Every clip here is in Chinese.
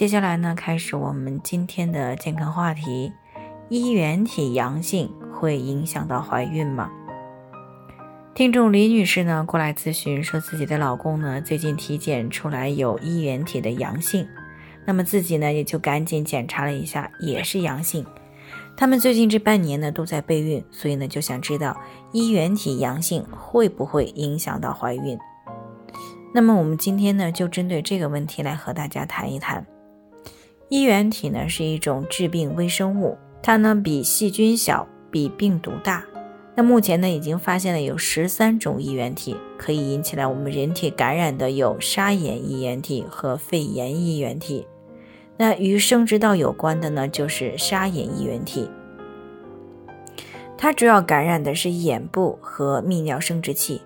接下来呢，开始我们今天的健康话题：衣原体阳性会影响到怀孕吗？听众李女士呢过来咨询，说自己的老公呢最近体检出来有衣原体的阳性，那么自己呢也就赶紧检查了一下，也是阳性。他们最近这半年呢都在备孕，所以呢就想知道衣原体阳性会不会影响到怀孕。那么我们今天呢就针对这个问题来和大家谈一谈。衣原体呢是一种致病微生物，它呢比细菌小，比病毒大。那目前呢已经发现了有十三种衣原体，可以引起来我们人体感染的有沙眼衣原体和肺炎衣原体。那与生殖道有关的呢就是沙眼衣原体，它主要感染的是眼部和泌尿生殖器。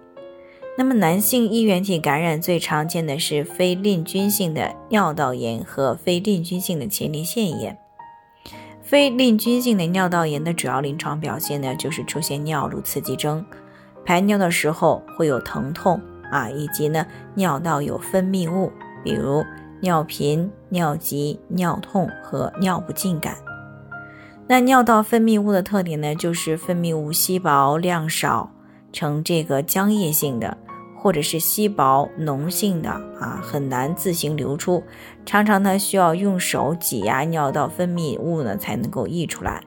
那么，男性衣原体感染最常见的是非淋菌性的尿道炎和非淋菌性的前列腺炎。非淋菌性的尿道炎的主要临床表现呢，就是出现尿路刺激征，排尿的时候会有疼痛啊，以及呢尿道有分泌物，比如尿频、尿急、尿痛和尿不尽感。那尿道分泌物的特点呢，就是分泌物稀薄、量少，呈这个浆液性的。或者是稀薄脓性的啊，很难自行流出，常常呢需要用手挤压尿道分泌物呢才能够溢出来。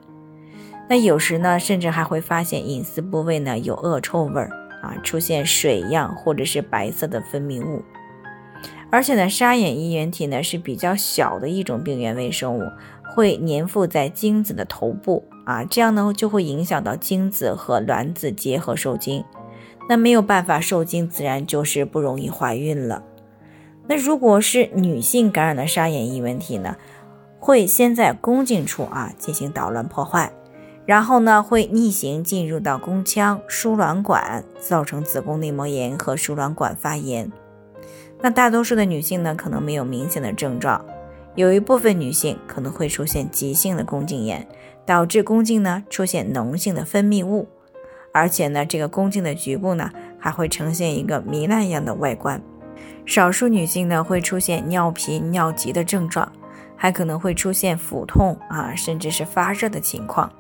那有时呢，甚至还会发现隐私部位呢有恶臭味儿啊，出现水样或者是白色的分泌物。而且呢，沙眼衣原体呢是比较小的一种病原微生物，会粘附在精子的头部啊，这样呢就会影响到精子和卵子结合受精。那没有办法受精，自然就是不容易怀孕了。那如果是女性感染的沙眼衣原体呢，会先在宫颈处啊进行捣乱破坏，然后呢会逆行进入到宫腔、输卵管，造成子宫内膜炎和输卵管发炎。那大多数的女性呢可能没有明显的症状，有一部分女性可能会出现急性的宫颈炎，导致宫颈呢出现脓性的分泌物。而且呢，这个宫颈的局部呢，还会呈现一个糜烂样的外观。少数女性呢，会出现尿频、尿急的症状，还可能会出现腹痛啊，甚至是发热的情况。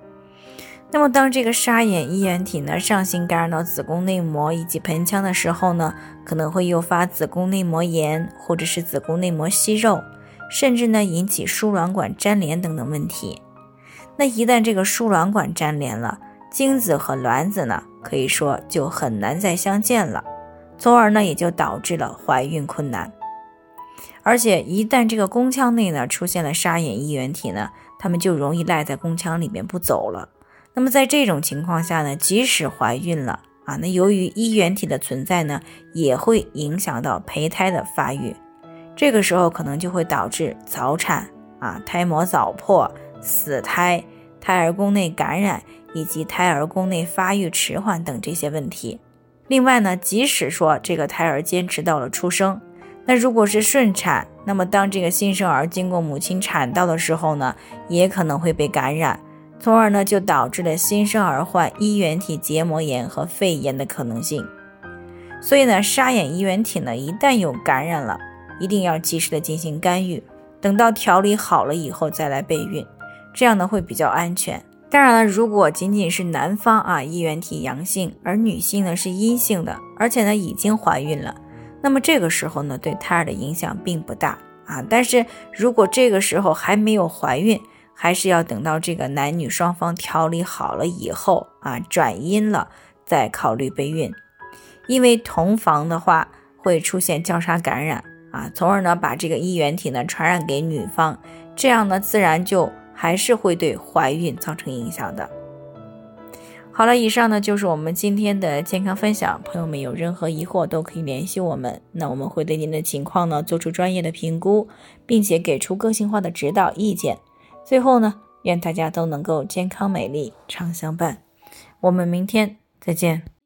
那么，当这个沙眼衣原体呢上行感染到子宫内膜以及盆腔的时候呢，可能会诱发子宫内膜炎，或者是子宫内膜息肉，甚至呢引起输卵管粘连等等问题。那一旦这个输卵管粘连了，精子和卵子呢，可以说就很难再相见了，从而呢也就导致了怀孕困难。而且一旦这个宫腔内呢出现了沙眼衣原体呢，它们就容易赖在宫腔里面不走了。那么在这种情况下呢，即使怀孕了啊，那由于衣原体的存在呢，也会影响到胚胎的发育，这个时候可能就会导致早产啊、胎膜早破、死胎、胎儿宫内感染。以及胎儿宫内发育迟缓等这些问题。另外呢，即使说这个胎儿坚持到了出生，那如果是顺产，那么当这个新生儿经过母亲产道的时候呢，也可能会被感染，从而呢就导致了新生儿患衣原体结膜炎和肺炎的可能性。所以呢，沙眼衣原体呢一旦有感染了，一定要及时的进行干预，等到调理好了以后再来备孕，这样呢会比较安全。当然了，如果仅仅是男方啊衣原体阳性，而女性呢是阴性的，而且呢已经怀孕了，那么这个时候呢对胎儿的影响并不大啊。但是如果这个时候还没有怀孕，还是要等到这个男女双方调理好了以后啊转阴了再考虑备孕，因为同房的话会出现交叉感染啊，从而呢把这个衣原体呢传染给女方，这样呢自然就。还是会对怀孕造成影响的。好了，以上呢就是我们今天的健康分享。朋友们有任何疑惑都可以联系我们，那我们会对您的情况呢做出专业的评估，并且给出个性化的指导意见。最后呢，愿大家都能够健康美丽常相伴。我们明天再见。